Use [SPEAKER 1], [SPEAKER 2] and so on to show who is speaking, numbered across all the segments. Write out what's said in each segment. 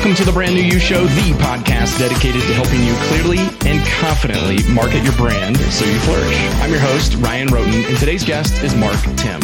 [SPEAKER 1] Welcome to the Brand New You Show, the podcast dedicated to helping you clearly and confidently market your brand so you flourish. I'm your host, Ryan Roten, and today's guest is Mark Timm.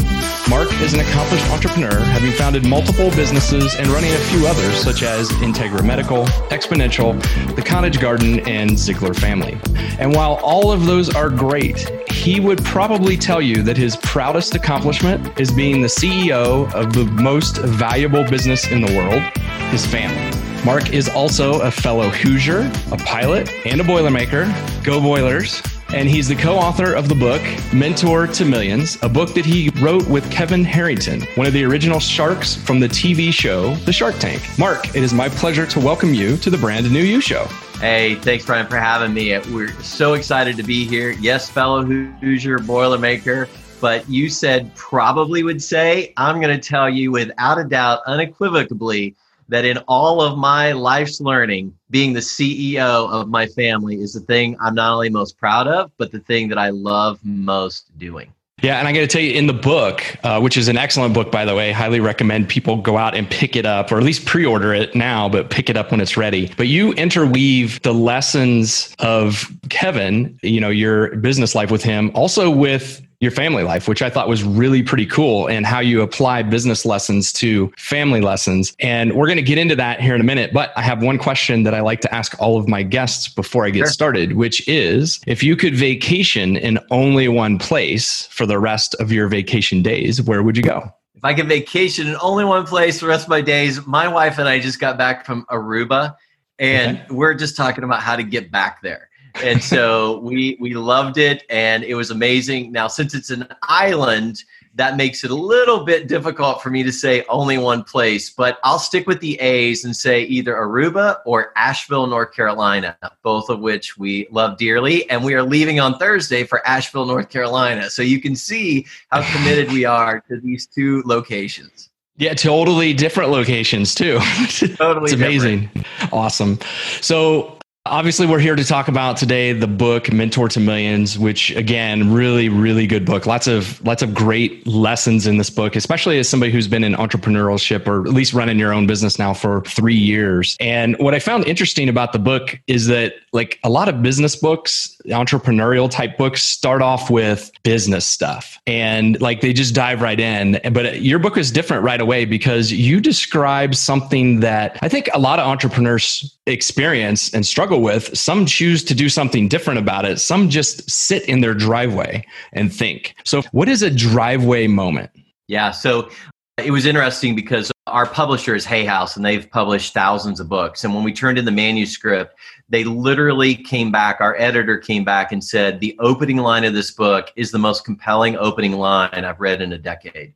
[SPEAKER 1] Mark is an accomplished entrepreneur, having founded multiple businesses and running a few others, such as Integra Medical, Xponential, The Cottage Garden, and Ziglar Family. And while all of those are great, he would probably tell you that his proudest accomplishment is being the CEO of the most valuable business in the world, his family. Mark is also a fellow Hoosier, a pilot, and a Boilermaker. Go Boilers! And he's the co author of the book Mentor to Millions, a book that he wrote with Kevin Harrington, one of the original sharks from the TV show The Shark Tank. Mark, it is my pleasure to welcome you to the Brand New You Show.
[SPEAKER 2] Hey, thanks, Brian, for having me. We're so excited to be here. Yes, fellow Hoosier Boilermaker, but you said probably would say, I'm going to tell you without a doubt, unequivocally, that in all of my life's learning, being the CEO of my family is the thing I'm not only most proud of, but the thing that I love most doing.
[SPEAKER 1] Yeah, and I got to tell you, in the book, uh, which is an excellent book, by the way, highly recommend people go out and pick it up, or at least pre order it now, but pick it up when it's ready. But you interweave the lessons of Kevin, you know, your business life with him, also with your family life, which I thought was really pretty cool, and how you apply business lessons to family lessons. And we're going to get into that here in a minute. But I have one question that I like to ask all of my guests before I get sure. started, which is if you could vacation in only one place for the rest of your vacation days, where would you go?
[SPEAKER 2] If I could vacation in only one place for the rest of my days, my wife and I just got back from Aruba, and okay. we're just talking about how to get back there and so we we loved it and it was amazing now since it's an island that makes it a little bit difficult for me to say only one place but i'll stick with the a's and say either aruba or asheville north carolina both of which we love dearly and we are leaving on thursday for asheville north carolina so you can see how committed we are to these two locations
[SPEAKER 1] yeah, totally different locations too. Totally it's amazing. Different. Awesome. So Obviously, we're here to talk about today the book Mentor to Millions, which again, really, really good book. Lots of lots of great lessons in this book, especially as somebody who's been in entrepreneurship or at least running your own business now for three years. And what I found interesting about the book is that like a lot of business books, entrepreneurial type books start off with business stuff and like they just dive right in. But uh, your book is different right away because you describe something that I think a lot of entrepreneurs experience and struggle struggle with. Some choose to do something different about it. Some just sit in their driveway and think. So, what is a driveway moment?
[SPEAKER 2] Yeah. So, it was interesting because our publisher is Hay House and they've published thousands of books. And when we turned in the manuscript, they literally came back, our editor came back and said, The opening line of this book is the most compelling opening line I've read in a decade.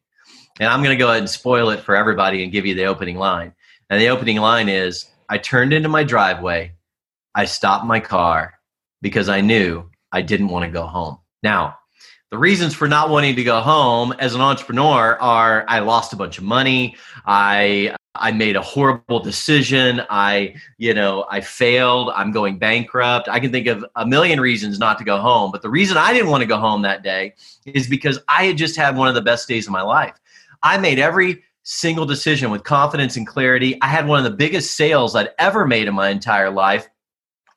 [SPEAKER 2] And I'm going to go ahead and spoil it for everybody and give you the opening line. And the opening line is I turned into my driveway, I stopped my car because I knew I didn't want to go home. Now, the reasons for not wanting to go home as an entrepreneur are I lost a bunch of money, I I made a horrible decision, I, you know, I failed, I'm going bankrupt. I can think of a million reasons not to go home, but the reason I didn't want to go home that day is because I had just had one of the best days of my life. I made every single decision with confidence and clarity. I had one of the biggest sales I'd ever made in my entire life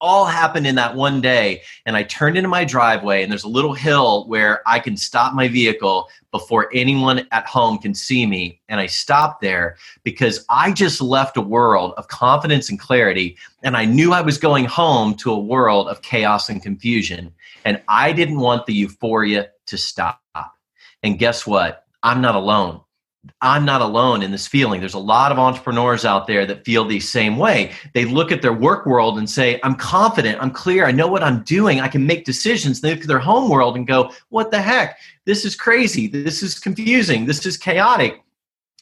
[SPEAKER 2] all happened in that one day. And I turned into my driveway, and there's a little hill where I can stop my vehicle before anyone at home can see me. And I stopped there because I just left a world of confidence and clarity. And I knew I was going home to a world of chaos and confusion. And I didn't want the euphoria to stop. And guess what? I'm not alone. I'm not alone in this feeling. There's a lot of entrepreneurs out there that feel the same way. They look at their work world and say, I'm confident, I'm clear, I know what I'm doing, I can make decisions. They look at their home world and go, What the heck? This is crazy. This is confusing. This is chaotic.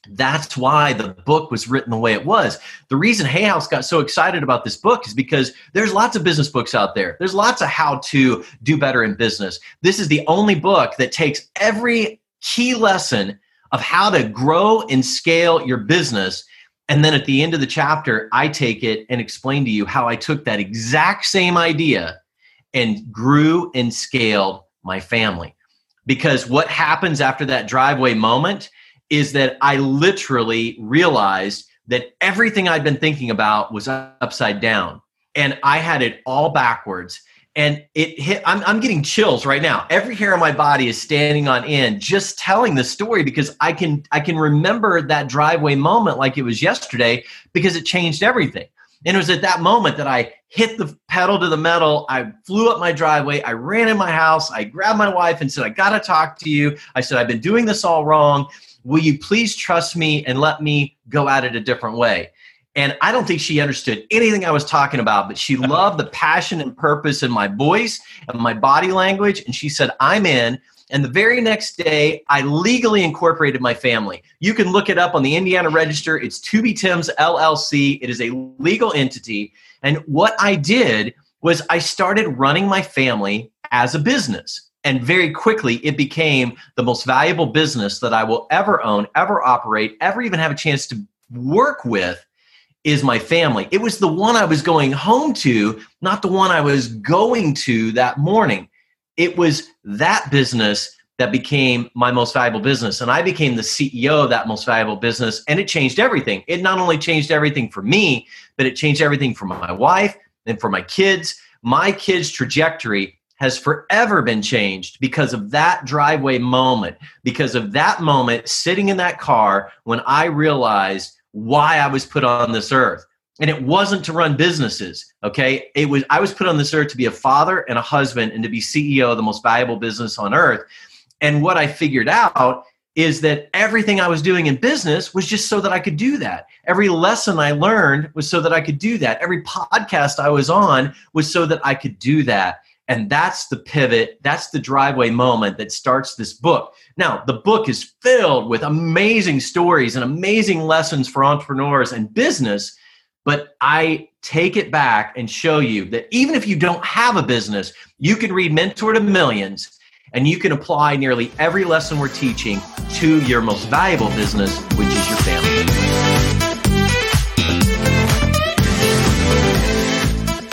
[SPEAKER 2] That's why the book was written the way it was. The reason Hay House got so excited about this book is because there's lots of business books out there. There's lots of how to do better in business. This is the only book that takes every key lesson of how to grow and scale your business. And then at the end of the chapter, I take it and explain to you how I took that exact same idea and grew and scaled my family. Because what happens after that driveway moment is that I literally realized that everything I'd been thinking about was upside down. And I had it all backwards. And it hit, I'm, I'm getting chills right now. Every hair on my body is standing on end just telling the story because I can I can remember that driveway moment like it was yesterday because it changed everything. And it was at that moment that I hit the pedal to the metal. I flew up my driveway. I ran in my house. I grabbed my wife and said, I got to talk to you. I said, I've been doing this all wrong. Will you please trust me and let me go at it a different way? And I don't think she understood anything I was talking about, but she loved the passion and purpose in my voice and my body language. And she said, I'm in. And the very next day, I legally incorporated my family. You can look it up on the Indiana Register. It's To Be Timm's LLC. It is a legal entity. And what I did was I started running my family as a business. And very quickly, it became the most valuable business that I will ever own, ever operate, ever even have a chance to work with is my family. It was the one I was going home to, not the one I was going to that morning. It was that business that became my most valuable business. And I became the CEO of that most valuable business. And it changed everything. It not only changed everything for me, but it changed everything for my wife and for my kids. My kids' trajectory has forever been changed because of that driveway moment, because of that moment sitting in that car when I realized why I was put on this earth. And it wasn't to run businesses, okay? It was I was put on this earth to be a father and a husband and to be CEO of the most valuable business on earth. And what I figured out is that everything I was doing in business was just so that I could do that. Every lesson I learned was so that I could do that. Every podcast I was on was so that I could do that. And that's the pivot, that's the driveway moment that starts this book. Now, the book is filled with amazing stories and amazing lessons for entrepreneurs and business, but I take it back and show you that even if you don't have a business, you can read Mentor to Millions and you can apply nearly every lesson we're teaching to your most valuable business, which is your family.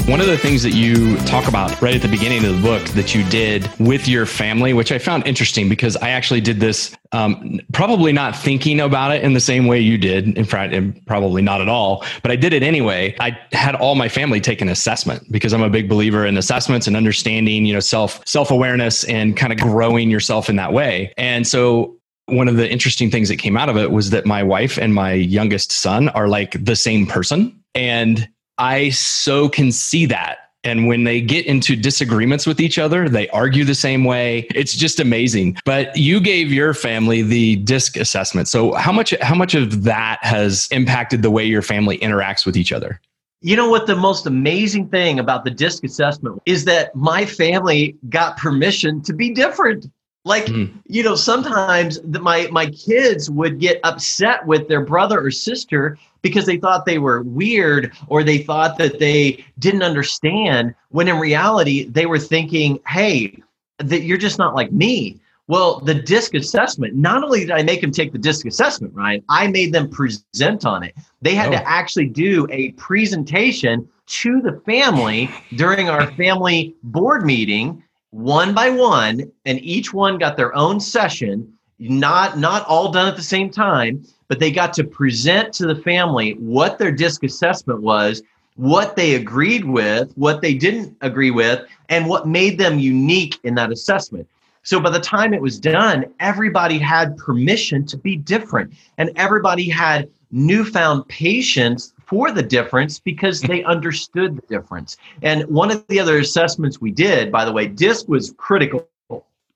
[SPEAKER 1] One of the things that you talk about right at the beginning of the book that you did with your family, which I found interesting because I actually did this um, probably not thinking about it in the same way you did. In fact, probably not at all, but I did it anyway. I had all my family take an assessment because I'm a big believer in assessments and understanding, you know, self self awareness and kind of growing yourself in that way. And so one of the interesting things that came out of it was that my wife and my youngest son are like the same person. And I so can see that. And when they get into disagreements with each other, they argue the same way. It's just amazing. But you gave your family the DISC assessment. So how much how much of that has impacted the way your family interacts with each other?
[SPEAKER 2] You know what the most amazing thing about the DISC assessment is that my family got permission to be different. Like, mm. you know, sometimes the, my my kids would get upset with their brother or sister because they thought they were weird or they thought that they didn't understand when in reality they were thinking hey that you're just not like me. Well the DISC assessment not only did i make them take the DISC assessment right i made them present on it. They had oh. to actually do a presentation to the family during our family board meeting one by one and each one got their own session not not all done at the same time but they got to present to the family what their DISC assessment was, what they agreed with, what they didn't agree with, and what made them unique in that assessment. So by the time it was done, everybody had permission to be different, and everybody had newfound patience for the difference because they understood the difference. And one of the other assessments we did, by the way, DISC was critical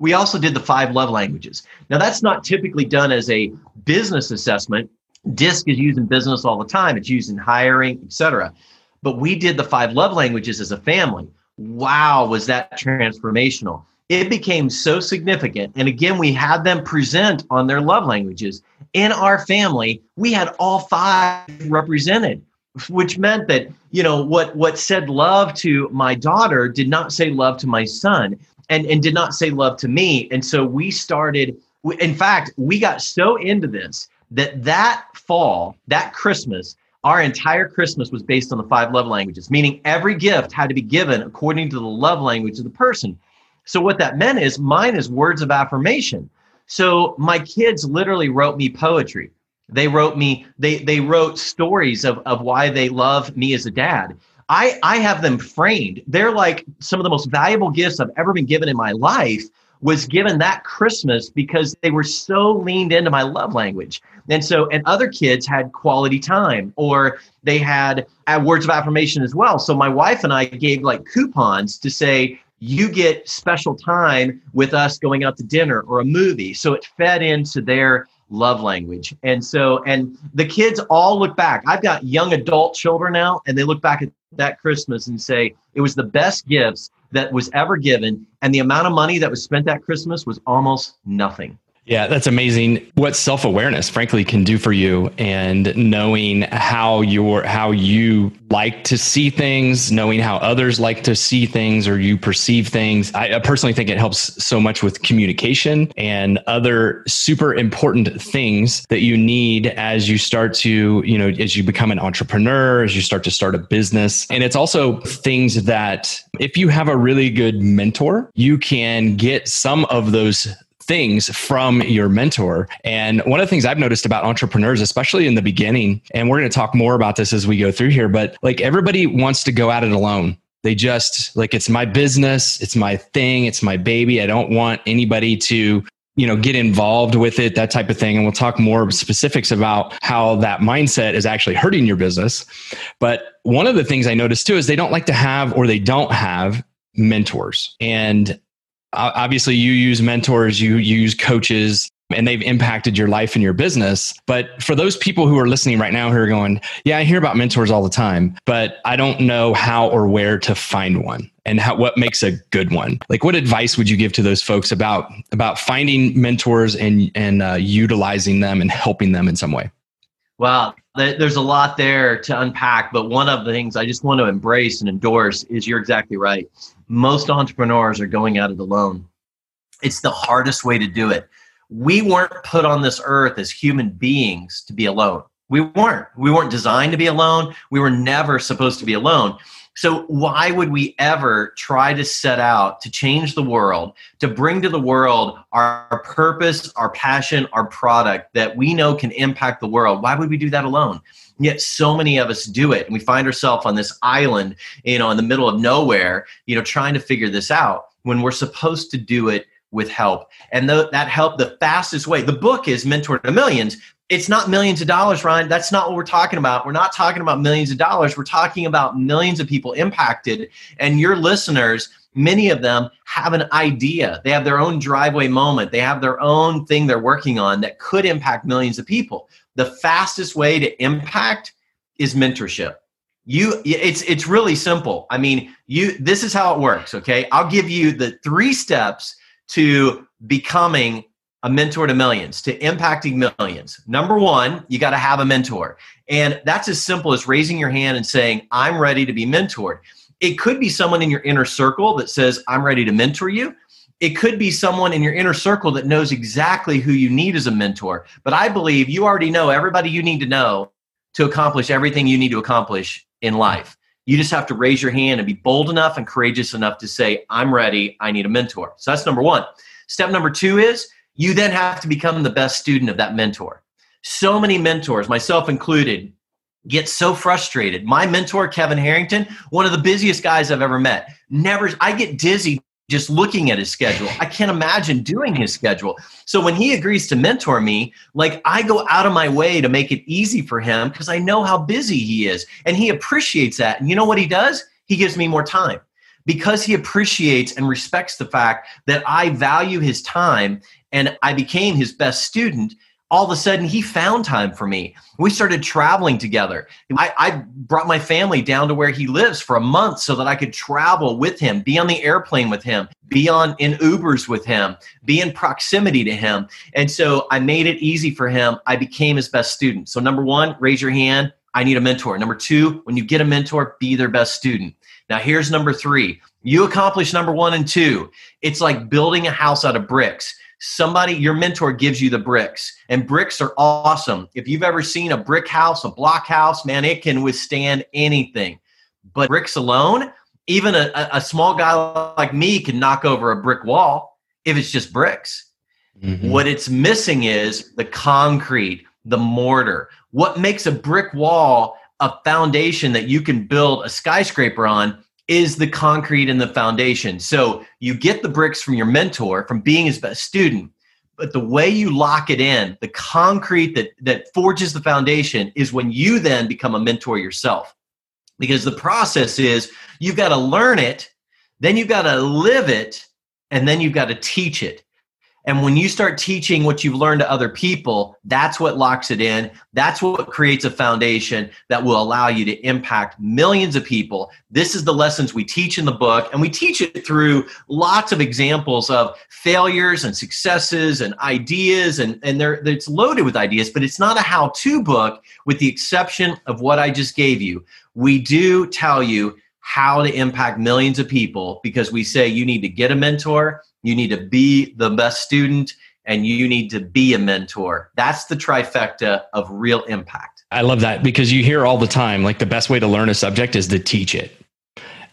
[SPEAKER 2] we also did the five love languages. Now, that's not typically done as a business assessment. DISC is used in business all the time, it's used in hiring, etc. But we did the five love languages as a family. Wow, was that transformational! It became so significant. And again, we had them present on their love languages. In our family, we had all five represented which meant that you know what what said love to my daughter did not say love to my son and and did not say love to me. And so we started in fact we got so into this that that fall that christmas our entire christmas was based on the five love languages meaning every gift had to be given according to the love language of the person. So what that meant is mine is words of affirmation. So my kids literally wrote me poetry. They wrote me, they they wrote stories of, of why they love me as a dad. I, I have them framed. They're like some of the most valuable gifts I've ever been given in my life was given that Christmas because they were so leaned into my love language. And so, and other kids had quality time or they had words of affirmation as well. So my wife and I gave like coupons to say, you get special time with us going out to dinner or a movie. So it fed into their love language. And so, and the kids all look back. I've got young adult children now, and they look back at that Christmas and say, it was the best gifts that was ever given. And the amount of money that was spent that Christmas was almost nothing.
[SPEAKER 1] Yeah, that's amazing. What self awareness, frankly, can do for you, and knowing how your how you like to see things, knowing how others like to see things or you perceive things. I personally think it helps so much with communication and other super important things that you need as you start to, you know, as you become an entrepreneur, as you start to start a business. And it's also things that if you have a really good mentor, you can get some of those things from your mentor. And one of the things I've noticed about entrepreneurs, especially in the beginning, and we're going to talk more about this as we go through here, but like everybody wants to go at it alone. They just like, it's my business, it's my thing, it's my baby. I don't want anybody to you know get involved with it that type of thing and we'll talk more specifics about how that mindset is actually hurting your business but one of the things i noticed too is they don't like to have or they don't have mentors and obviously you use mentors, you use coaches, and they've impacted your life and your business. But for those people who are listening right now who are going, yeah, I hear about mentors all the time, but I don't know how or where to find one and how, what makes a good one. Like what advice would you give to those folks about, about finding mentors and, and uh, utilizing them and helping them in some way?
[SPEAKER 2] Well, there's a lot there to unpack, but one of the things I just want to embrace and endorse is you're exactly right most entrepreneurs are going at it alone. It's the hardest way to do it. We weren't put on this earth as human beings to be alone. We weren't. We weren't designed to be alone. We were never supposed to be alone. So, why would we ever try to set out to change the world, to bring to the world our purpose, our passion, our product that we know can impact the world? Why would we do that alone? Yet so many of us do it. And we find ourselves on this island, you know, in the middle of nowhere, you know, trying to figure this out when we're supposed to do it with help. And the, that help, the fastest way, the book is Mentor to Millions. It's not millions of dollars, Ryan. That's not what we're talking about. We're not talking about millions of dollars. We're talking about millions of people impacted. And your listeners, many of them have an idea. They have their own driveway moment. They have their own thing they're working on that could impact millions of people the fastest way to impact is mentorship. You it's it's really simple. I mean you this is how it works okay? I'll give you the three steps to becoming a mentor to millions to impacting millions. Number one you got to have a mentor. And that's as simple as raising your hand and saying i'm ready to be mentored. It could be someone in your inner circle that says i'm ready to mentor you it could be someone in your inner circle that knows exactly who you need as a mentor. But I believe you already know everybody you need to know to accomplish everything you need to accomplish in life. You just have to raise your hand and be bold enough and courageous enough to say, I'm ready, I need a mentor. So that's number one. Step number two is you then have to become the best student of that mentor. So many mentors, myself included, get so frustrated. My mentor, Kevin Harrington, one of the busiest guys I've ever met, never, I get dizzy just looking at his schedule. I can't imagine doing his schedule. So when he agrees to mentor me, like I go out of my way to make it easy for him because I know how busy he is. And he appreciates that. And you know what he does? He gives me more time because he appreciates and respects the fact that I value his time and I became his best student all of a sudden he found time for me. We started traveling together. I, I, brought my family down to where he lives for a month so that I could travel with him, be on the airplane with him, be on in Ubers with him, be in proximity to him. And so I made it easy for him. I became his best student. So number one, raise your hand. I need a mentor. Number two, when you get a mentor, be their best student. Now here's number three. You accomplish number one and two. It's like building a house out of bricks somebody your mentor gives you the bricks and bricks are awesome if you've ever seen a brick house a block house man it can withstand anything but bricks alone even a, a small guy like me can knock over a brick wall if it's just bricks mm-hmm. what it's missing is the concrete the mortar. What makes a brick wall a foundation that you can build a skyscraper on is the concrete and the foundation. So you get the bricks from your mentor, from being his best student, but the way you lock it in, the concrete that that forges the foundation is when you then become a mentor yourself. Because the process is you've got to learn it, then you've got to live it, and then you've got to teach it. And when you start teaching what you've learned to other people, that's what locks it in. That's what creates a foundation that will allow you to impact millions of people. This is the lessons we teach in the book, and we teach it through lots of examples of failures and successes and ideas. And, and there, it's loaded with ideas, but it's not a how to book, with the exception of what I just gave you. We do tell you how to impact millions of people because we say you need to get a mentor you need to be the best student and you need to be a mentor. That's the trifecta of real impact.
[SPEAKER 1] I love that because you hear all the time like the best way to learn a subject is to teach it.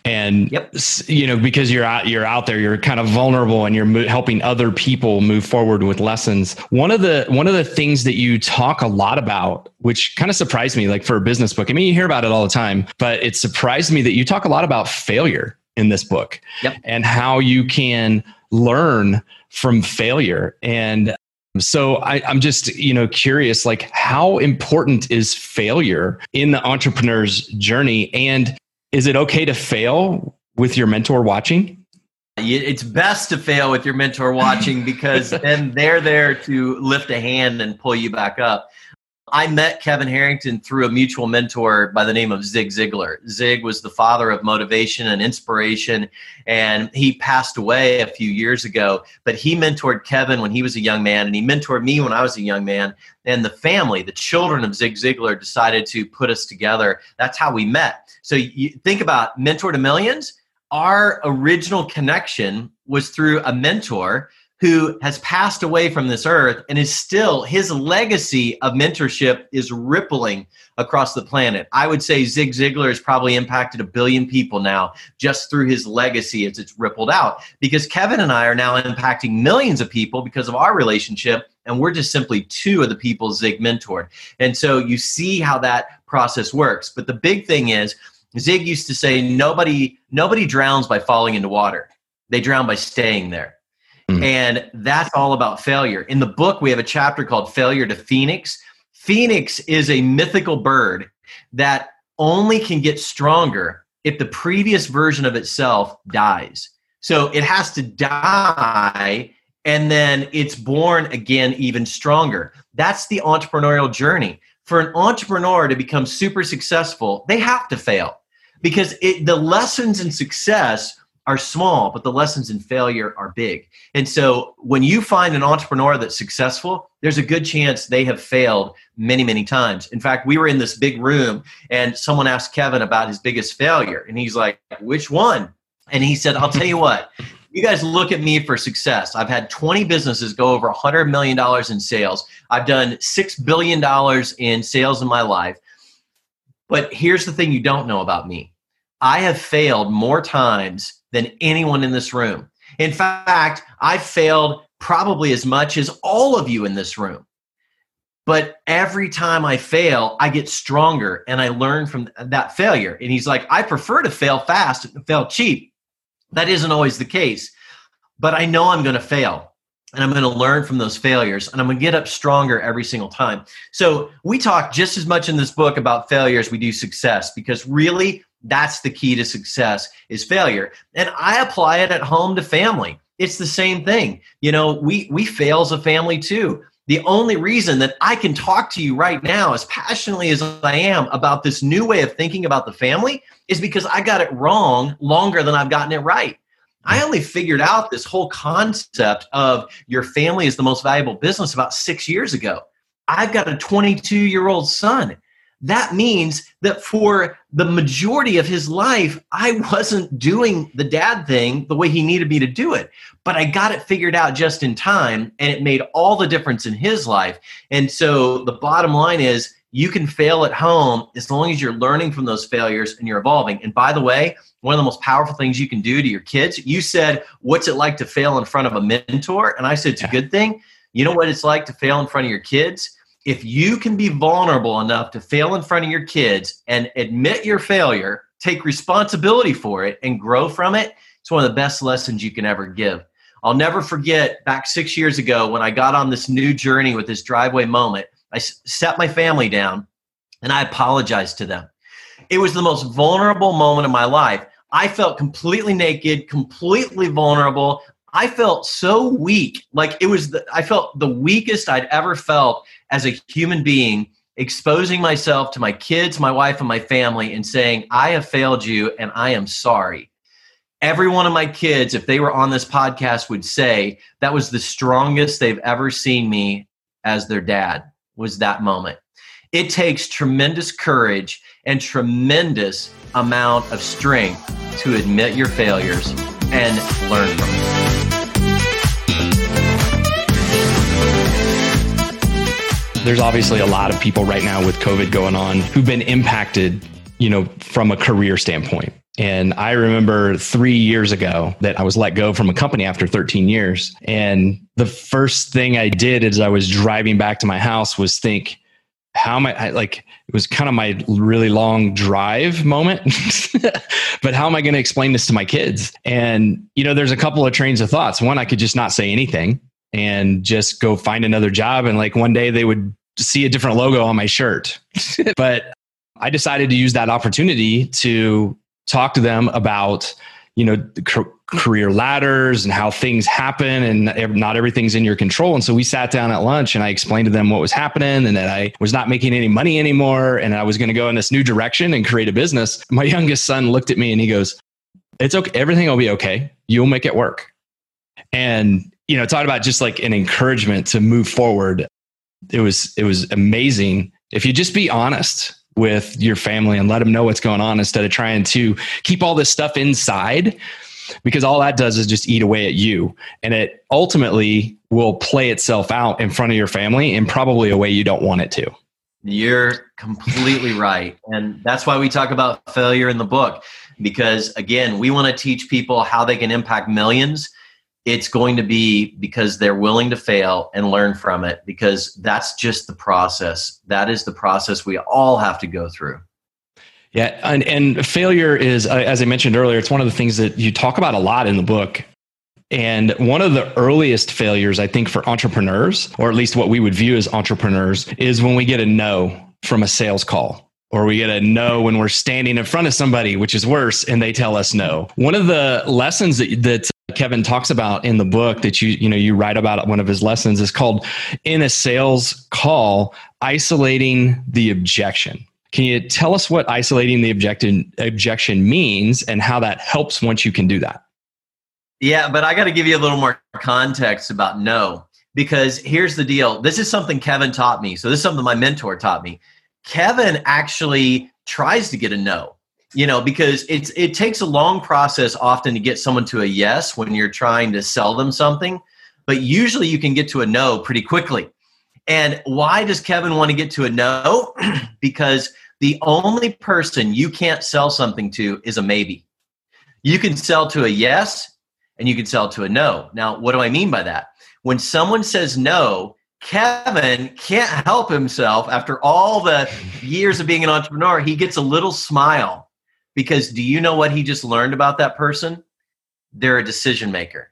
[SPEAKER 1] And yep. you know because you're out you're out there you're kind of vulnerable and you're mo- helping other people move forward with lessons. One of the one of the things that you talk a lot about which kind of surprised me like for a business book. I mean you hear about it all the time, but it surprised me that you talk a lot about failure in this book yep. and how you can learn from failure. And um, so I, am just, you know, curious, like how important is failure in the entrepreneur's journey? And is it okay to fail with your mentor watching?
[SPEAKER 2] It's best to fail with your mentor watching because then they're there to lift a hand and pull you back up. I met Kevin Harrington through a mutual mentor by the name of Zig Ziglar. Zig was the father of motivation and inspiration, and he passed away a few years ago. But he mentored Kevin when he was a young man, and he mentored me when I was a young man. And the family, the children of Zig Ziglar, decided to put us together. That's how we met. So you think about Mentor to Millions. Our original connection was through a mentor who has passed away from this earth and is still his legacy of mentorship is rippling across the planet. I would say Zig Ziglar has probably impacted a billion people now just through his legacy as it's rippled out. Because Kevin and I are now impacting millions of people because of our relationship, and we're just simply two of the people Zig mentored. And so you see how that process works. But the big thing is, Zig used to say, nobody, nobody drowns by falling into water. They drown by staying there. Mm. And that's all about failure. In the book, we have a chapter called Failure to Phoenix. Phoenix is a mythical bird that only can get stronger if the previous version of itself dies. So it has to die and then it's born again even stronger. That's the entrepreneurial journey. For an entrepreneur to become super successful, they have to fail because it, the lessons in success are small, but the lessons in failure are big. And so when you find an entrepreneur that's successful, there's a good chance they have failed many, many times. In fact, we were in this big room and someone asked Kevin about his biggest failure. And he's like, which one? And he said, I'll tell you what, you guys look at me for success. I've had 20 businesses go over $100 million in sales. I've done $6 billion in sales in my life. But here's the thing you don't know about me I have failed more times than anyone in this room. In fact, I failed probably as much as all of you in this room. But every time I fail, I get stronger and I learn from that failure. And he's like, I prefer to fail fast and fail cheap. That isn't always the case. But I know I'm going to fail and I'm going to learn from those failures and I'm going to get up stronger every single time. So we talk just as much in this book about failure as we do success because really that's the key to success is failure. And I apply it at home to family. It's the same thing. You know, we we fail as a family too. The only reason that I can talk to you right now as passionately as I am about this new way of thinking about the family is because I got it wrong longer than I've gotten it right. I only figured out this whole concept of your family is the most valuable business about 6 years ago. I've got a 22 year old son that means that for the majority of his life, I wasn't doing the dad thing the way he needed me to do it. But I got it figured out just in time, and it made all the difference in his life. And so the bottom line is you can fail at home as long as you're learning from those failures and you're evolving. And by the way, one of the most powerful things you can do to your kids, you said, What's it like to fail in front of a mentor? And I said, It's a good thing. You know what it's like to fail in front of your kids? If you can be vulnerable enough to fail in front of your kids and admit your failure, take responsibility for it, and grow from it, it's one of the best lessons you can ever give. I'll never forget back six years ago when I got on this new journey with this driveway moment. I set my family down and I apologized to them. It was the most vulnerable moment of my life. I felt completely naked, completely vulnerable. I felt so weak. Like it was, the, I felt the weakest I'd ever felt as a human being, exposing myself to my kids, my wife, and my family, and saying, I have failed you and I am sorry. Every one of my kids, if they were on this podcast, would say that was the strongest they've ever seen me as their dad, was that moment. It takes tremendous courage and tremendous amount of strength to admit your failures and learn from them.
[SPEAKER 1] There's obviously a lot of people right now with COVID going on who've been impacted, you know, from a career standpoint. And I remember three years ago that I was let go from a company after 13 years. And the first thing I did as I was driving back to my house was think, how am I, I like, it was kind of my really long drive moment. but how am I going to explain this to my kids? And, you know, there's a couple of trains of thoughts. One, I could just not say anything and just go find another job. And like one day they would see a different logo on my shirt. but I decided to use that opportunity to talk to them about, you know, career ladders and how things happen and not everything's in your control. And so we sat down at lunch and I explained to them what was happening and that I was not making any money anymore and I was going to go in this new direction and create a business. My youngest son looked at me and he goes, It's okay. Everything will be okay. You'll make it work. And you know, talk about just like an encouragement to move forward. It was it was amazing. If you just be honest with your family and let them know what's going on instead of trying to keep all this stuff inside because all that does is just eat away at you and it ultimately will play itself out in front of your family in probably a way you don't want it to.
[SPEAKER 2] You're completely right. And that's why we talk about failure in the book because again, we want to teach people how they can impact millions it's going to be because they're willing to fail and learn from it because that's just the process. That is the process we all have to go through.
[SPEAKER 1] Yeah and, and failure is uh, as i mentioned earlier it's one of the things that you talk about a lot in the book. And one of the earliest failures i think for entrepreneurs or at least what we would view as entrepreneurs is when we get a no from a sales call or we get a no when we're standing in front of somebody, which is worse, and they tell us no. One of the lessons that, that Kevin talks about in the book that you you know you write about one of his lessons is called in a sales call isolating the objection. Can you tell us what isolating the objection objection means and how that helps once you can do that?
[SPEAKER 2] Yeah, but I got to give you a little more context about no because here's the deal. This is something Kevin taught me. So this is something my mentor taught me. Kevin actually tries to get a no you know because it's it takes a long process often to get someone to a yes when you're trying to sell them something but usually you can get to a no pretty quickly. And why does kevin want to get to a no? Because the only person you can't sell something to is a maybe. You can sell to a yes and you can sell to a no. Now what do i mean by that? When someone says no Kevin can't help himself after all the years of being an entrepreneur. He gets a little smile because do you know what he just learned about that person? They're a decision maker.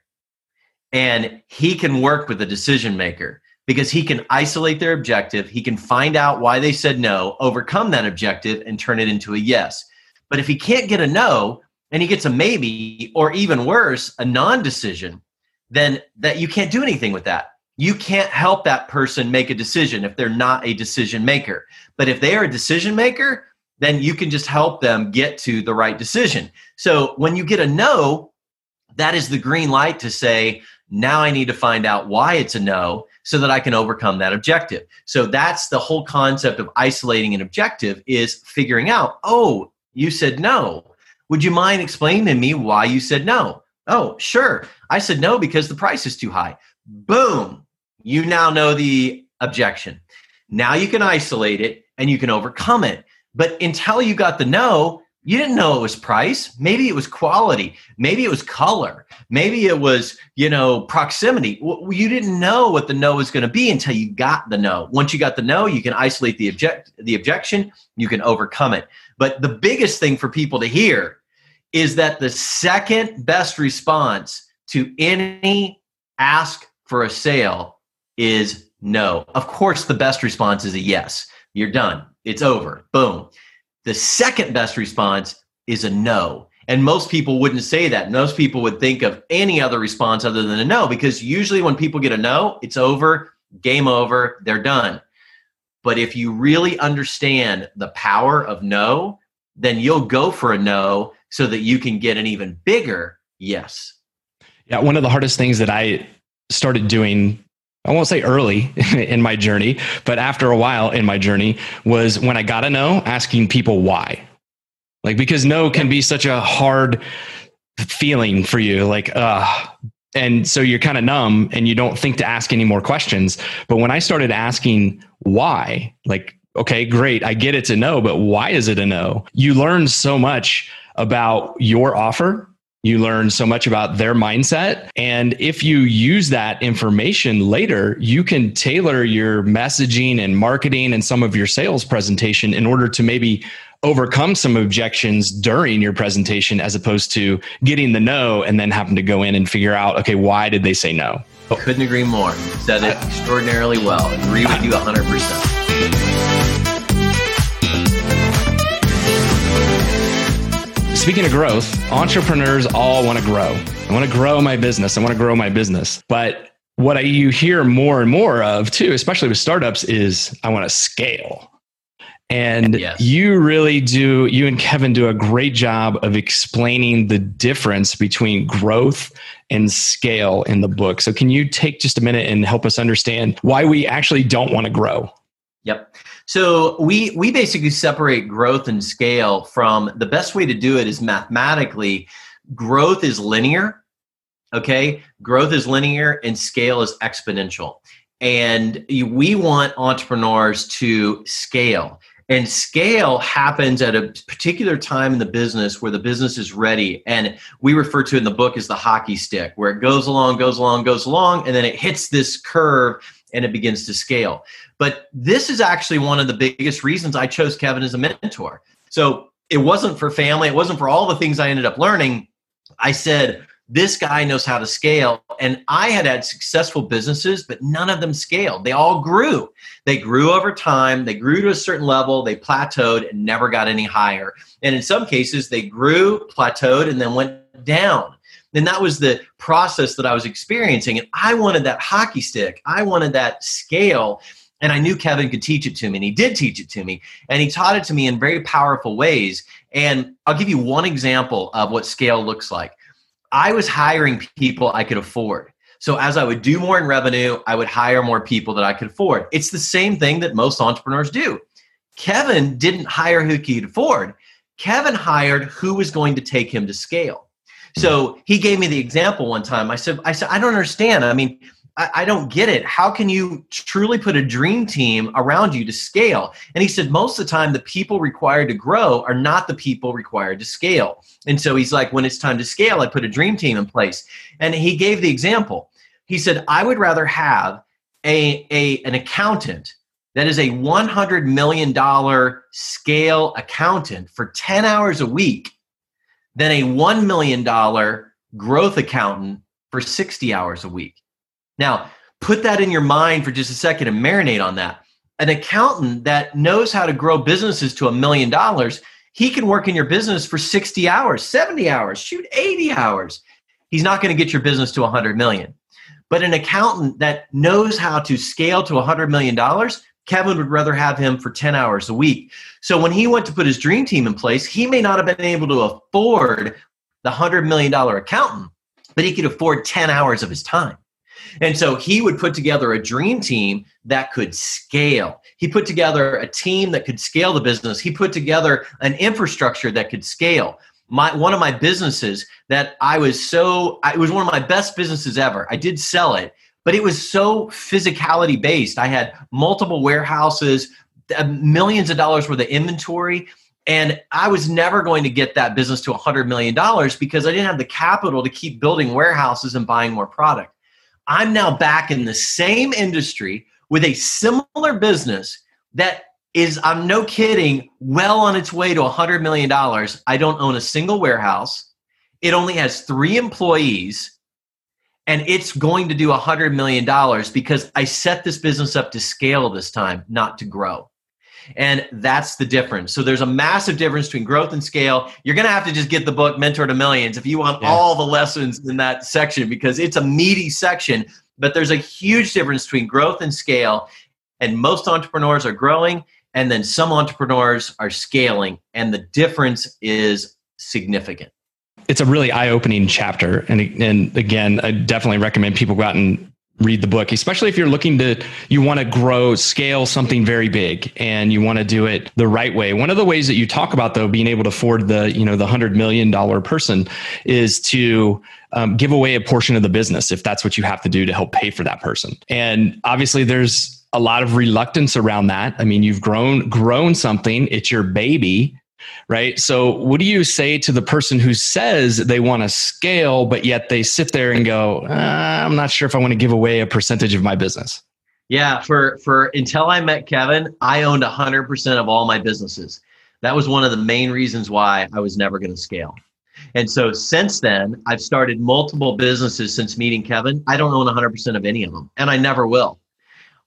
[SPEAKER 2] And he can work with a decision maker because he can isolate their objective. He can find out why they said no, overcome that objective, and turn it into a yes. But if he can't get a no and he gets a maybe, or even worse, a non decision, then that you can't do anything with that. You can't help that person make a decision if they're not a decision maker. But if they are a decision maker, then you can just help them get to the right decision. So when you get a no, that is the green light to say, now I need to find out why it's a no so that I can overcome that objective. So that's the whole concept of isolating an objective is figuring out, oh, you said no. Would you mind explaining to me why you said no? Oh, sure. I said no because the price is too high. Boom. You now know the objection. Now you can isolate it and you can overcome it. But until you got the no, You didn't know it was price. Maybe it was quality. Maybe it was color. Maybe it was, you know, proximity. You didn't know what the no was going to be until you got the no. Once you got the no, you can isolate the object the objection, you can overcome it. But the biggest thing for people to hear is that the second best response to any ask for a sale is no. Of course, the best response is a yes. You're done. It's over. Boom. The second best response is a no. And most people wouldn't say that. Most people would think of any other response other than a no, because usually when people get a no, it's over, game over, they're done. But if you really understand the power of no, then you'll go for a no so that you can get an even bigger yes.
[SPEAKER 1] Yeah, one of the hardest things that I started doing I won't say early in my journey, but after a while in my journey was when I got to know asking people why. Like, because no can be such a hard feeling for you. Like, uh, and so you're kind of numb and you don't think to ask any more questions. But when I started asking why, like, okay, great, I get it's a no, but why is it a no? You learn so much about your offer you learn so much about their mindset. And if you use that information later, you can tailor your messaging and marketing and some of your sales presentation in order to maybe overcome some objections during your presentation as opposed to getting the no and then having to go in and figure out, okay, why did they say no?
[SPEAKER 2] Couldn't agree more. Said it extraordinarily well. Agree with you 100%.
[SPEAKER 1] Speaking of growth, entrepreneurs all want to grow. I want to grow my business. I want to grow my business. But what I, you hear more and more of too, especially with startups, is I want to scale. And yes. you really do, you and Kevin do a great job of explaining the difference between growth and scale in the book. So, can you take just a minute and help us understand why we actually don't want to grow?
[SPEAKER 2] Yep. So we we basically separate growth and scale from the best way to do it is mathematically growth is linear. Okay? Growth is linear and scale is exponential. And we want entrepreneurs to scale. And scale happens at a particular time in the business where the business is ready. And we refer to in the book as the hockey stick, where it goes along, goes along, goes along, and then it hits this curve and it begins to scale. But this is actually one of the biggest reasons I chose Kevin as a mentor. So it wasn't for family, it wasn't for all the things I ended up learning. I said, this guy knows how to scale. And I had had successful businesses, but none of them scaled. They all grew. They grew over time. They grew to a certain level. They plateaued and never got any higher. And in some cases, they grew, plateaued, and then went down. And that was the process that I was experiencing. And I wanted that hockey stick. I wanted that scale. And I knew Kevin could teach it to me, and he did teach it to me. And he taught it to me in very powerful ways. And I'll give you one example of what scale looks like. I was hiring people I could afford. So as I would do more in revenue, I would hire more people that I could afford. It's the same thing that most entrepreneurs do. Kevin didn't hire who he could afford. Kevin hired who was going to take him to scale. So he gave me the example one time. I said, I said, I don't understand. I mean, I, I, don't get it. How can you truly put a dream team around you to scale? And he said, most of the time, the people required to grow are not the people required to scale. And so he's like, when it's time to scale, I put a dream team in place. And he gave the example. He said, I would rather have a, a an accountant that is a $100 million scale accountant for 10 hours a week than a $1 million growth accountant for 60 hours a week. Now, put that in your mind for just a second and marinate on that. An accountant that knows how to grow businesses to a million dollars, he can work in your business for 60 hours, 70 hours, shoot 80 hours. He's not going to get your business to 100 million. But an accountant that knows how to scale to 100 million dollars, Kevin would rather have him for 10 hours a week. So when he went to put his dream team in place, he may not have been able to afford the $100 million accountant, but he could afford 10 hours of his time. And so he would put together a dream team that could scale. He put together a team that could scale the business. He put together an infrastructure that could scale. My one of my businesses that I was so it was one of my best businesses ever. I did sell it, but it was so physicality based. I had multiple warehouses, uh, millions of dollars worth of inventory. And I was never going to get that business to $100 million because I didn't have the capital to keep building warehouses and buying more product. I'm now back in the same industry with a similar business that is, I'm no kidding, well on its way to $100 million. I don't own a single warehouse. It only has three employees and it's going to do a $100 million because I set this business up to scale this time, not to grow. And that's the difference. So there's a massive difference between growth and scale. You're going to have to just get the book Mentor to Millions if you want yeah. all the lessons in that section because it's a meaty section. But there's a huge difference between growth and scale. And most entrepreneurs are growing, and then some entrepreneurs are scaling. And the difference is significant
[SPEAKER 1] it's a really eye-opening chapter. And and again i definitely recommend people go out and read the book especially if you're looking to you want to grow scale something very big and you want to do it the right way. One of the ways that you talk about though being able to afford the you know the hundred million dollar person is to um, give away a portion of the business if that's what you have to do to help pay for that person. And obviously there's a lot of reluctance around that. I mean you've grown grown something. It's your baby right? So, what do you say to the person who says they want to scale, but yet they sit there and go, uh, "I'm not sure if I want to give away a percentage of my business"?
[SPEAKER 2] Yeah, for for until I met Kevin, I owned 100% of all my businesses. That was one of the main reasons why I was never going to scale. And so since then, I've started multiple businesses since meeting Kevin. I don't own 100% of any of them, and I never will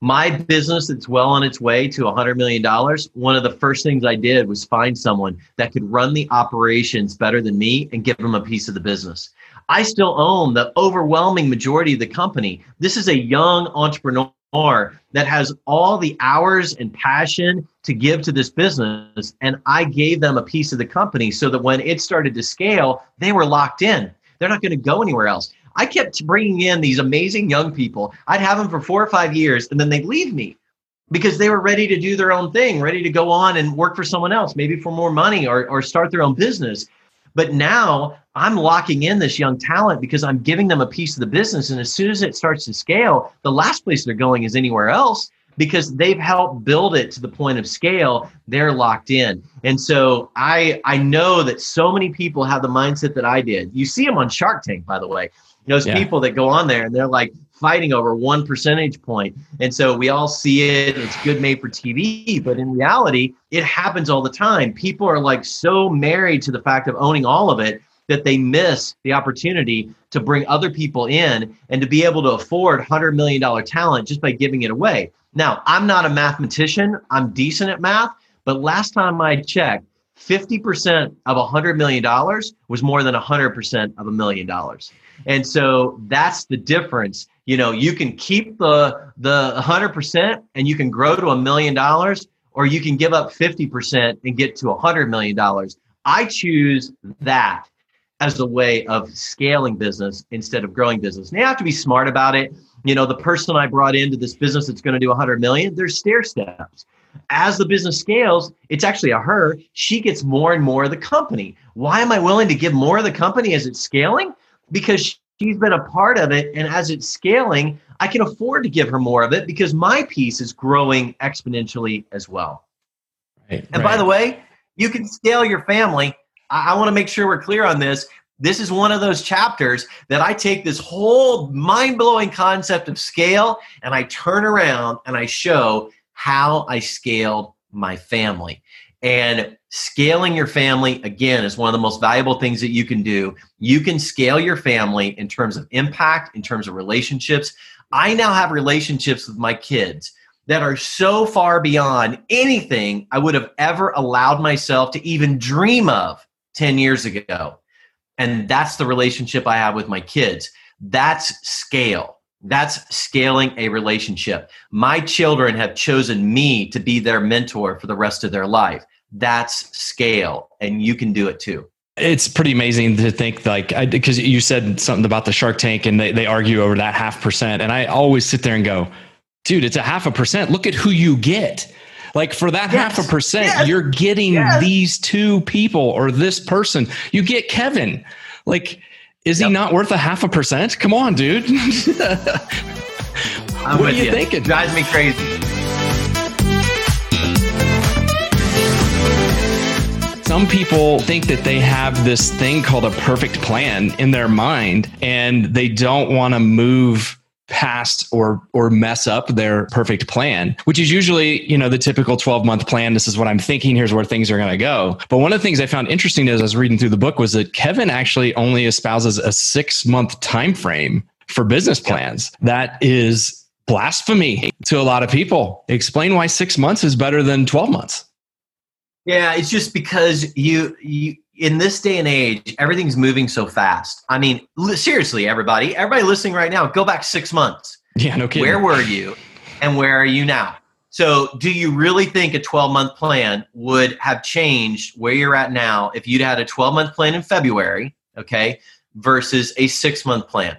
[SPEAKER 2] my business that's well on its way to $100 million, one One of the first things I did was find someone that could run the operations better than me and give them a piece of the business. I still own the overwhelming majority of the company. This is a young entrepreneur that has all the hours and passion to give to this business. And I gave them a piece of the company so that when it started to scale, they were locked in. They're not going to go anywhere else. I kept bringing in these amazing young people. I'd have them for four or five years, and then they'd leave me because they were ready to do their own thing, ready to go on and work for someone else, maybe for more money or, or start their own business. But now I'm locking in this young talent because I'm giving them a piece of the business. And as soon as it starts to scale, the last place they're going is anywhere else because they've helped build it to the point of scale they're locked in and so i i know that so many people have the mindset that i did you see them on shark tank by the way those yeah. people that go on there and they're like fighting over one percentage point. And so we all see it. It's good made for TV, but in reality, it happens all the time. People are like so married to the fact of owning all of it that they miss the opportunity to bring other people in and to be able to afford $100 million talent just by giving it away. Now, I'm not a mathematician, I'm decent at math, but last time I checked, 50% of $100 million was more than 100% of a million dollars. And so that's the difference. You know, you can keep the the 100% and you can grow to a million dollars or you can give up 50% and get to a 100 million dollars. I choose that as a way of scaling business instead of growing business. Now you have to be smart about it. You know, the person I brought into this business that's going to do 100 million, there's stair steps. As the business scales, it's actually a her. She gets more and more of the company. Why am I willing to give more of the company as it's scaling? Because she's been a part of it. And as it's scaling, I can afford to give her more of it because my piece is growing exponentially as well. Right, and right. by the way, you can scale your family. I, I want to make sure we're clear on this. This is one of those chapters that I take this whole mind blowing concept of scale and I turn around and I show how I scaled my family. And scaling your family, again, is one of the most valuable things that you can do. You can scale your family in terms of impact, in terms of relationships. I now have relationships with my kids that are so far beyond anything I would have ever allowed myself to even dream of 10 years ago. And that's the relationship I have with my kids. That's scale. That's scaling a relationship. My children have chosen me to be their mentor for the rest of their life that's scale and you can do it too.
[SPEAKER 1] It's pretty amazing to think like because you said something about the shark tank and they, they argue over that half percent and i always sit there and go dude it's a half a percent. Look at who you get. Like for that yes. half a percent yes. you're getting yes. these two people or this person. You get kevin. Like is yep. he not worth a half a percent? Come on dude. What are you, you thinking?
[SPEAKER 2] Drives me crazy
[SPEAKER 1] some people think that they have this thing called a perfect plan in their mind and they don't want to move past or or mess up their perfect plan which is usually you know the typical 12 month plan. This is what i'm thinking. Here's where things are going to go. But one of the things i found interesting as i was reading through the book was that kevin actually only espouses a six month time frame for business plans. That is blasphemy to a lot of people. Explain why six months is better than 12 months
[SPEAKER 2] yeah, it's just because you you in this day and age, everything's moving so fast. I mean, seriously, everybody, everybody listening right now, go back six months.
[SPEAKER 1] Yeah, no kidding.
[SPEAKER 2] Where were you, and where are you now? So, do you really think a 12 month plan would have changed where you're at now if you'd had a 12 month plan in February, okay, versus a six month plan?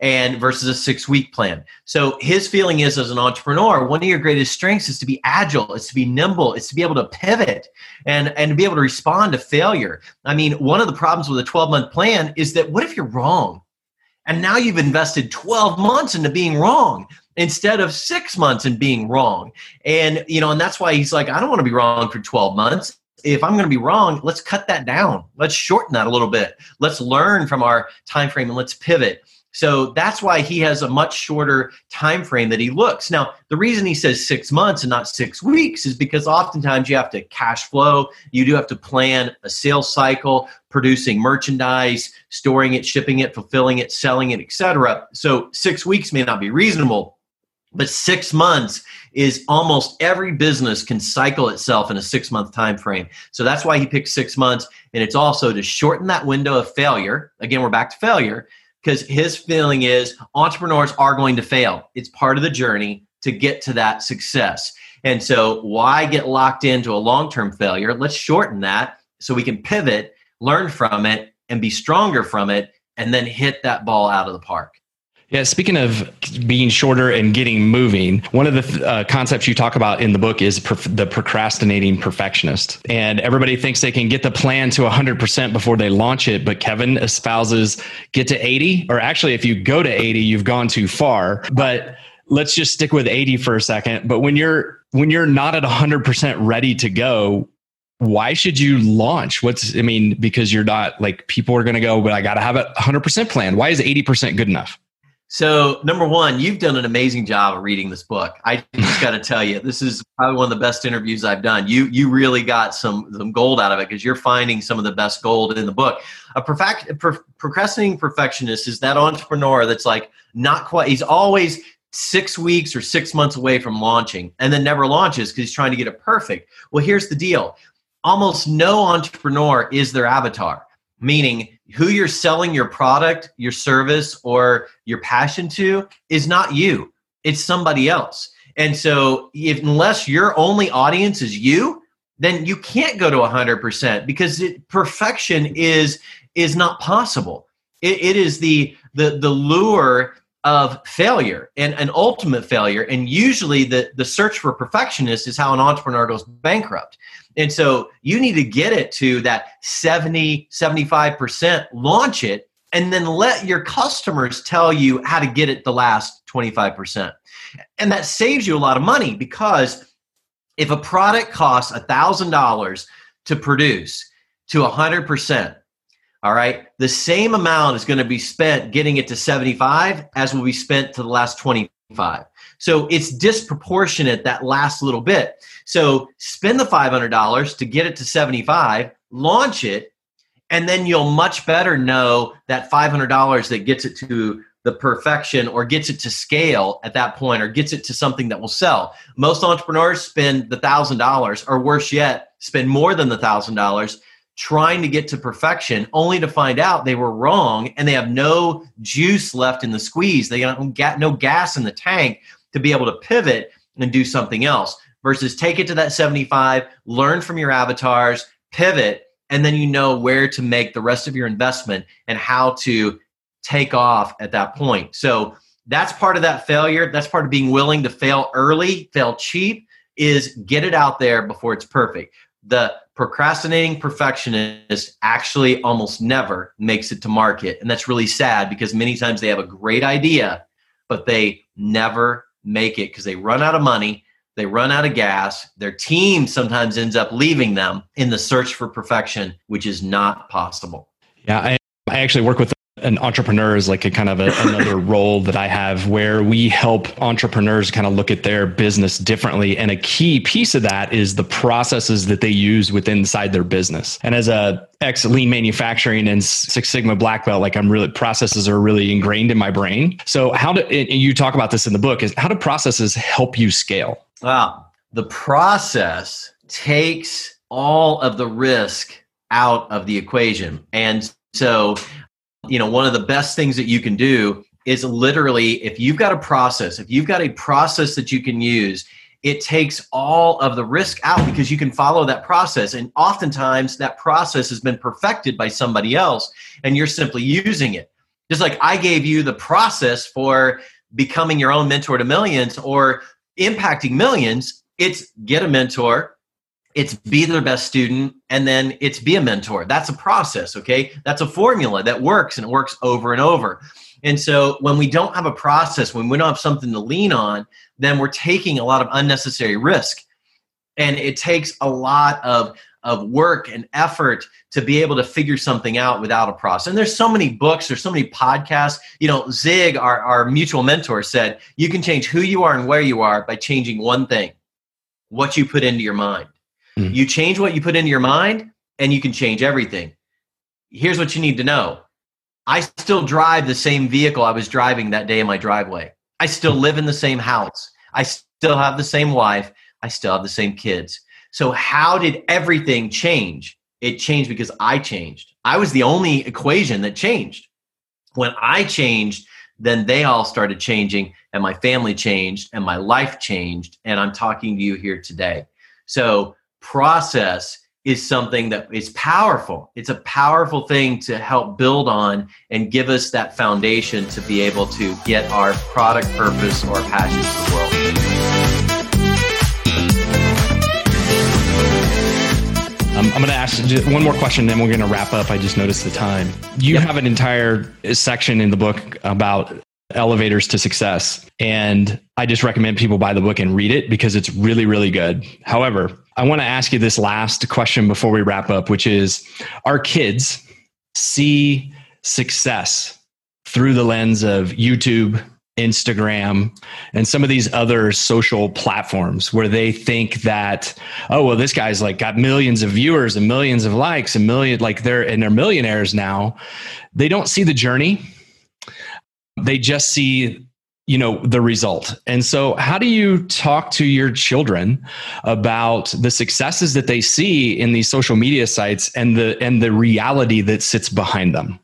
[SPEAKER 2] And versus a six week plan. So his feeling is as an entrepreneur, one of your greatest strengths is to be agile, it's to be nimble, it's to be able to pivot and, and be able to respond to failure. I mean, one of the problems with a 12 month plan is that what if you're wrong? And now you've invested 12 months into being wrong instead of six months in being wrong. And, you know, and that's why he's like, I don't want to be wrong for 12 months if I'm going to be wrong, let's cut that down. Let's shorten that a little bit. Let's learn from our time frame and let's pivot. So that's why he has a much shorter time frame that he looks. Now, the reason he says 6 months and not 6 weeks is because oftentimes you have to cash flow, you do have to plan a sales cycle, producing merchandise, storing it, shipping it, fulfilling it, selling it, etc. So 6 weeks may not be reasonable, but 6 months is almost every business can cycle itself in a 6 month time frame. So that's why he picked 6 months and it's also to shorten that window of failure. Again, we're back to failure because his feeling is entrepreneurs are going to fail. It's part of the journey to get to that success. And so, why get locked into a long term failure? Let's shorten that so we can pivot, learn from it, and be stronger from it, and then hit that ball out of the park.
[SPEAKER 1] Yeah, speaking of being shorter and getting moving, one of the uh, concepts you talk about in the book is perf- the procrastinating perfectionist. And everybody thinks they can get the plan to 100% before they launch it, but Kevin espouses get to 80, or actually, if you go to 80, you've gone too far. But let's just stick with 80 for a second. But when you're when you're not at 100% ready to go, why should you launch? What's I mean, because you're not like people are going to go, but I got to have a 100% plan. Why is 80% good enough?
[SPEAKER 2] So, number one, you've done an amazing job of reading this book. I just got to tell you, this is probably one of the best interviews I've done. You you really got some some gold out of it because you're finding some of the best gold in the book. A perfect, per, procrastinating perfectionist is that entrepreneur that's like not quite. He's always six weeks or six months away from launching, and then never launches because he's trying to get it perfect. Well, here's the deal: almost no entrepreneur is their avatar meaning who you're selling your product, your service, or your passion to is not you. It's somebody else. And so, if, unless your only audience is you, then you can't go to 100% because it, perfection is is not possible. It, it is the the the lure of failure and an ultimate failure. And usually, the the search for perfectionist is how an entrepreneur goes bankrupt. And so you need to get it to that 70, 75%, launch it, and then let your customers tell you how to get it the last 25%. And that saves you a lot of money because if a product costs $1,000 to produce to 100%, all right, the same amount is going to be spent getting it to 75 as will be spent to the last 25. So it's disproportionate that last little bit. So spend the $500 to get it to 75, launch it, and then you'll much better know that $500 that gets it to the perfection or gets it to scale at that point or gets it to something that will sell. Most entrepreneurs spend the $1000 or worse yet, spend more than the $1000 trying to get to perfection only to find out they were wrong and they have no juice left in the squeeze. They got no gas in the tank to be able to pivot and do something else versus take it to that 75, learn from your avatars, pivot, and then you know where to make the rest of your investment and how to take off at that point. So that's part of that failure. That's part of being willing to fail early, fail cheap, is get it out there before it's perfect. The procrastinating perfectionist actually almost never makes it to market. And that's really sad because many times they have a great idea, but they never make it because they run out of money, they run out of gas. Their team sometimes ends up leaving them in the search for perfection, which is not possible.
[SPEAKER 1] Yeah, I, I actually work with an entrepreneur is like a kind of a, another role that I have where we help entrepreneurs kind of look at their business differently. And a key piece of that is the processes that they use within inside their business. And as a ex lean manufacturing and Six Sigma black belt, like I'm really processes are really ingrained in my brain. So how do you talk about this in the book is how do processes help you scale?
[SPEAKER 2] Wow. The process takes all of the risk out of the equation. And so you know, one of the best things that you can do is literally if you've got a process, if you've got a process that you can use, it takes all of the risk out because you can follow that process. And oftentimes that process has been perfected by somebody else and you're simply using it. Just like I gave you the process for becoming your own mentor to millions or impacting millions, it's get a mentor, it's be their best student and then it's be a mentor that's a process okay that's a formula that works and it works over and over and so when we don't have a process when we don't have something to lean on then we're taking a lot of unnecessary risk and it takes a lot of of work and effort to be able to figure something out without a process. And there's so many books, there's so many podcasts. You know, Zig, our, our mutual mentor, said you can change who you are and where you are by changing one thing what you put into your mind. Mm-hmm. You change what you put into your mind, and you can change everything. Here's what you need to know I still drive the same vehicle I was driving that day in my driveway. I still live in the same house. I still have the same wife. I still have the same kids. So, how did everything change? It changed because I changed. I was the only equation that changed. When I changed, then they all started changing, and my family changed, and my life changed. And I'm talking to you here today. So, process is something that is powerful. It's a powerful thing to help build on and give us that foundation to be able to get our product purpose or passion to the world.
[SPEAKER 1] Um, I'm going to ask one more question, then we're going to wrap up. I just noticed the time. You yep. have an entire section in the book about elevators to success. And I just recommend people buy the book and read it because it's really, really good. However, I want to ask you this last question before we wrap up, which is Our kids see success through the lens of YouTube, Instagram, and some of these other social platforms where they think that, oh, well, this guy's like got millions of viewers and millions of likes and million, like they're, and they're millionaires now. They don't see the journey they just see you know the result and so how do you talk to your children about the successes that they see in these social media sites and the and the reality that sits behind them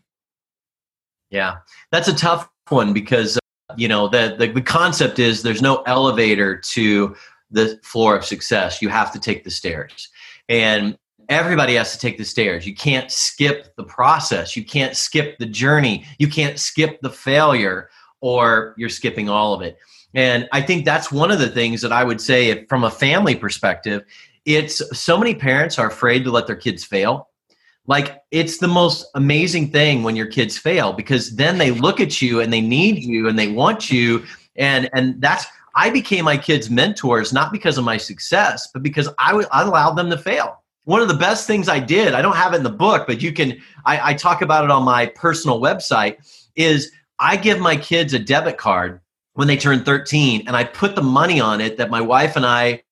[SPEAKER 2] yeah that's a tough one because uh, you know the, the the concept is there's no elevator to the floor of success you have to take the stairs and everybody has to take the stairs. You can't skip the process. You can't skip the journey. You can't skip the failure, or you're skipping all of it. And I think that's one of the things that I would say from a family perspective. It's so many parents are afraid to let their kids fail. Like it's the most amazing thing when your kids fail because then they look at you and they need you and they want you and and that's I became my kids' mentors not because of my success, but because I, w- I allowed them to fail one of the best things I did, I don't have it in the book, but you can, I, I talk about it on my personal website, is I give my kids a debit card when they turn 13 and I put the money on it that my wife and I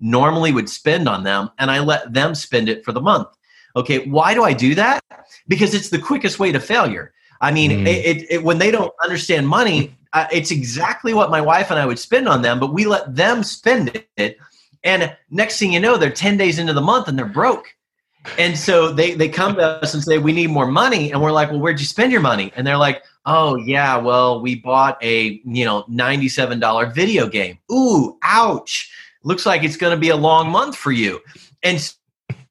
[SPEAKER 2] normally would spend on them and I let them spend it for the month. Okay, why do I do that? Because it's the quickest way to failure. I mean, mm. it, it, it, when they don't understand money, uh, it's exactly what my wife and I would spend on them, but we let them spend it and next thing you know, they're 10 days into the month and they're broke. And so they, they come to us and say, We need more money. And we're like, Well, where'd you spend your money? And they're like, Oh, yeah, well, we bought a you know $97 video game. Ooh, ouch. Looks like it's going to be a long month for you. And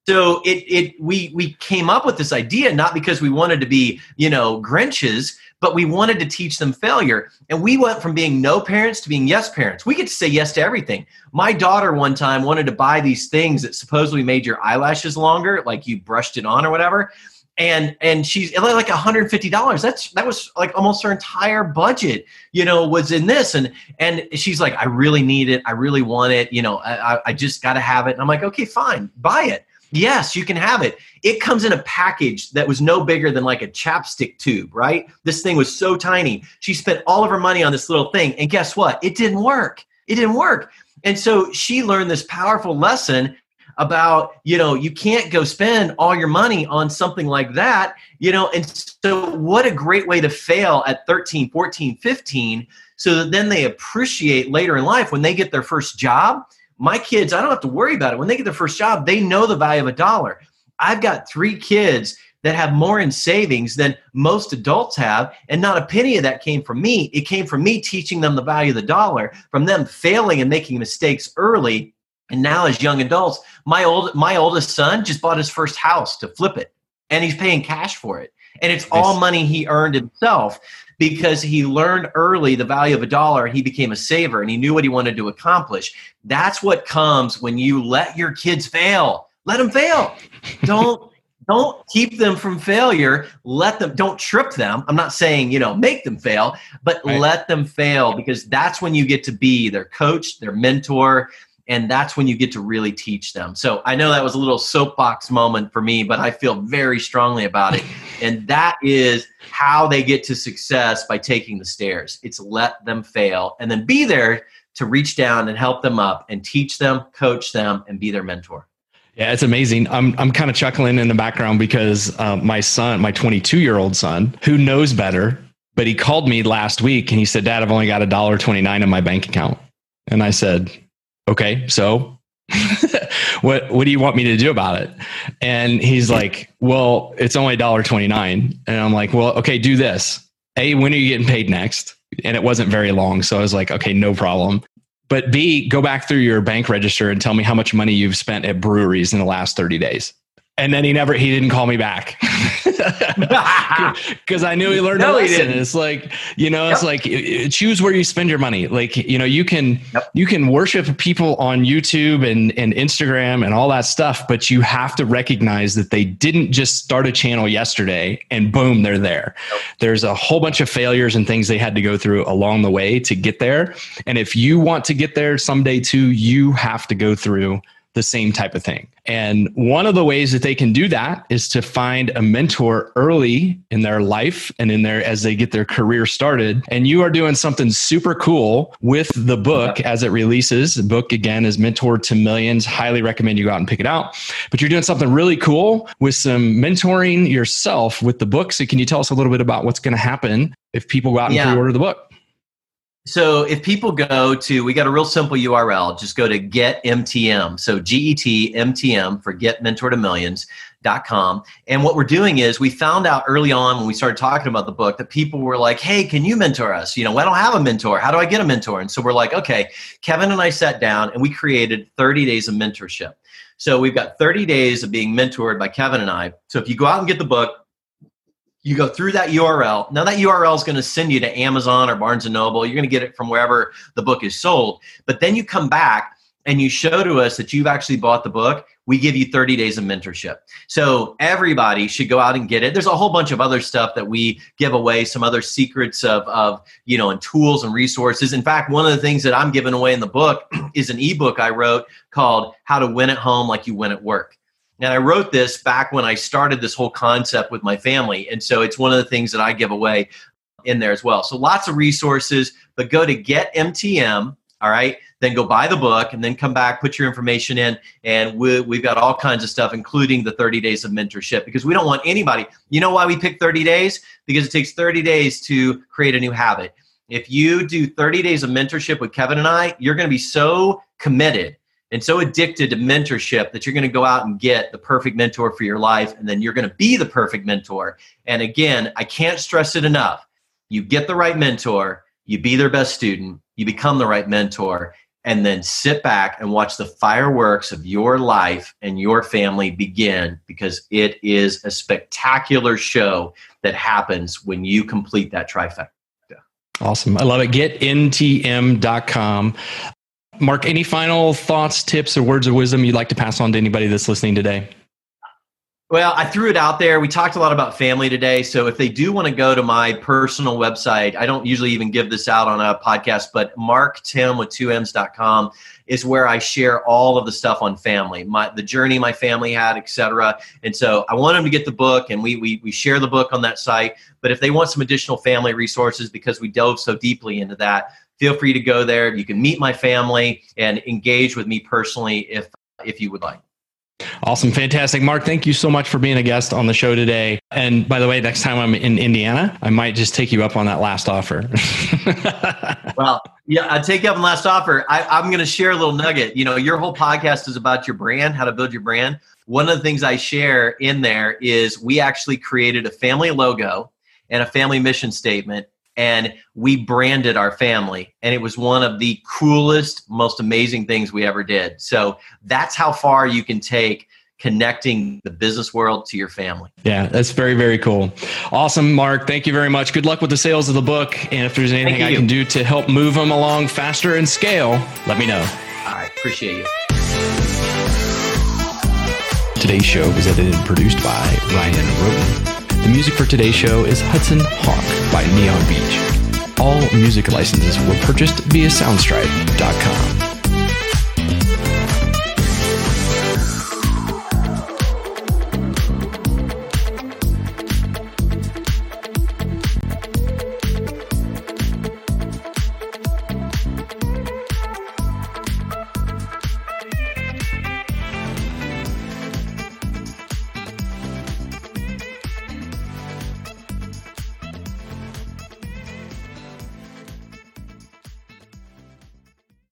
[SPEAKER 2] so it, it we we came up with this idea not because we wanted to be you know Grinches, but we wanted to teach them failure. And we went from being no parents to being yes parents. We get to say yes to everything. My daughter one time wanted to buy these things that supposedly made your eyelashes longer, like you brushed it on or whatever. And and she's like $150 that's that was like almost her entire budget you know was in this. And and she's like i really need it. I really want it. You know i, I just got to have it. And i'm like okay fine. Buy it. Yes you can have it. It comes in a package that was no bigger than like a chapstick tube right? This thing was so tiny. She spent all of her money on this little thing and guess what? It didn't work. It didn't work. And so she learned this powerful lesson about you know you can't go spend all your money on something like that you know and so what a great way to fail at 13 14 15 so that then they appreciate later in life when they get their first job. My kids i don't have to worry about it. When they get their first job they know the value of a dollar. I've got three kids that have more in savings than most adults have and not a penny of that came from me. It came from me teaching them the value of the dollar from them failing and making mistakes early and now, as young adults, my old my oldest son just bought his first house to flip it, and he's paying cash for it, and it's nice. all money he earned himself because he learned early the value of a dollar. He became a saver, and he knew what he wanted to accomplish. That's what comes when you let your kids fail. Let them fail. Don't don't keep them from failure let them don't trip them i'm not saying you know make them fail but right. let them fail because that's when you get to be their coach their mentor and that's when you get to really teach them. So I know that was a little soapbox moment for me, but I feel very strongly about it. And that is how they get to success by taking the stairs. It's let them fail and then be there to reach down and help them up and teach them, coach them, and be their mentor.
[SPEAKER 1] Yeah, it's amazing. I'm I'm kind of chuckling in the background because uh, my son, my 22 year old son, who knows better, but he called me last week and he said, "Dad, I've only got a dollar 29 in my bank account," and I said, okay, so what what do you want me to do about it? And he's like, well, it's only $1.29. And I'm like, well, okay, do this. A, when are you getting paid next? And it wasn't very long. So I was like, okay, no problem. But B, go back through your bank register and tell me how much money you've spent at breweries in the last 30 days and then he never he didn't call me back because I knew he learned no, a lesson. It's like you know, yep. it's like choose where you spend your money. Like you know, you can yep. you can worship people on YouTube and and Instagram and all that stuff, but you have to recognize that they didn't just start a channel yesterday and boom, they're there. Yep. There's a whole bunch of failures and things they had to go through along the way to get there. And if you want to get there someday too, you have to go through the same type of thing. And one of the ways that they can do that is to find a mentor early in their life and in their as they get their career started. And you are doing something super cool with the book as it releases. The book again is Mentor to Millions. Highly recommend you go out and pick it out. But you're doing something really cool with some mentoring yourself with the book. So can you tell us a little bit about what's going to happen if people go out and yeah. pre-order the book?
[SPEAKER 2] So if people go to, we got a real simple URL. Just go to Get MTM. So G E T M T M for Get Mentor to Millions. Dot com. And what we're doing is we found out early on when we started talking about the book that people were like, hey, can you mentor us? You know, I don't have a mentor. How do I get a mentor? And so we're like, okay, Kevin and I sat down and we created 30 days of mentorship. So we've got 30 days of being mentored by Kevin and I. So if you go out and get the book, you go through that URL. Now that URL is going to send you to Amazon or Barnes and Noble. You're going to get it from wherever the book is sold. But then you come back and you show to us that you've actually bought the book. We give you 30 days of mentorship. So everybody should go out and get it. There's a whole bunch of other stuff that we give away, some other secrets of, of you know, and tools and resources. In fact, one of the things that I'm giving away in the book is an ebook I wrote called How to Win at Home Like You Win at Work. And I wrote this back when I started this whole concept with my family. And so it's one of the things that I give away in there as well. So lots of resources, but go to Get MTM, all right? Then go buy the book and then come back, put your information in. And we, have got all kinds of stuff, including the 30 days of mentorship, because we don't want anybody. You know why we pick 30 days? Because it takes 30 days to create a new habit. If you do 30 days of mentorship with Kevin and I, you're going to be so committed and so addicted to mentorship that you're going to go out and get the perfect mentor for your life and then you're going to be the perfect mentor and again i can't stress it enough you get the right mentor you be their best student you become the right mentor and then sit back and watch the fireworks of your life and your family begin because it is a spectacular show that happens when you complete that trifecta
[SPEAKER 1] Awesome. I love it. GetMTM.com. Mark, any final thoughts, tips, or words of wisdom you'd like to pass on to anybody that's listening today?
[SPEAKER 2] Well, I threw it out there. We talked a lot about family today. So if they do want to go to my personal website, I don't usually even give this out on a podcast, but marktimm with two M's.com is where I share all of the stuff on family, my the journey my family had, etc. And so I want them to get the book and we, we we share the book on that site. But if they want some additional family resources because we dove so deeply into that, feel free to go there. You can meet my family and engage with me personally if if you would like.
[SPEAKER 1] Awesome. Fantastic. Mark, thank you so much for being a guest on the show today. And by the way, next time I'm in Indiana, I might just take you up on that last offer.
[SPEAKER 2] well, yeah, I'll take you up on the last offer. I, I'm going to share a little nugget. You know, your whole podcast is about your brand, how to build your brand. One of the things I share in there is we actually created a family logo and a family mission statement and we branded our family and it was one of the coolest most amazing things we ever did. So that's how far you can take connecting the business world to your family.
[SPEAKER 1] Yeah that's very very cool. Awesome mark. Thank you very much. Good luck with the sales of the book and if there's anything i can do to help move them along faster and scale let me know.
[SPEAKER 2] I appreciate you.
[SPEAKER 1] Today's show was edited and produced by ryan roden the music for today's show is Hudson Hawk by Neon Beach. All music licenses were purchased via Soundstripe.com.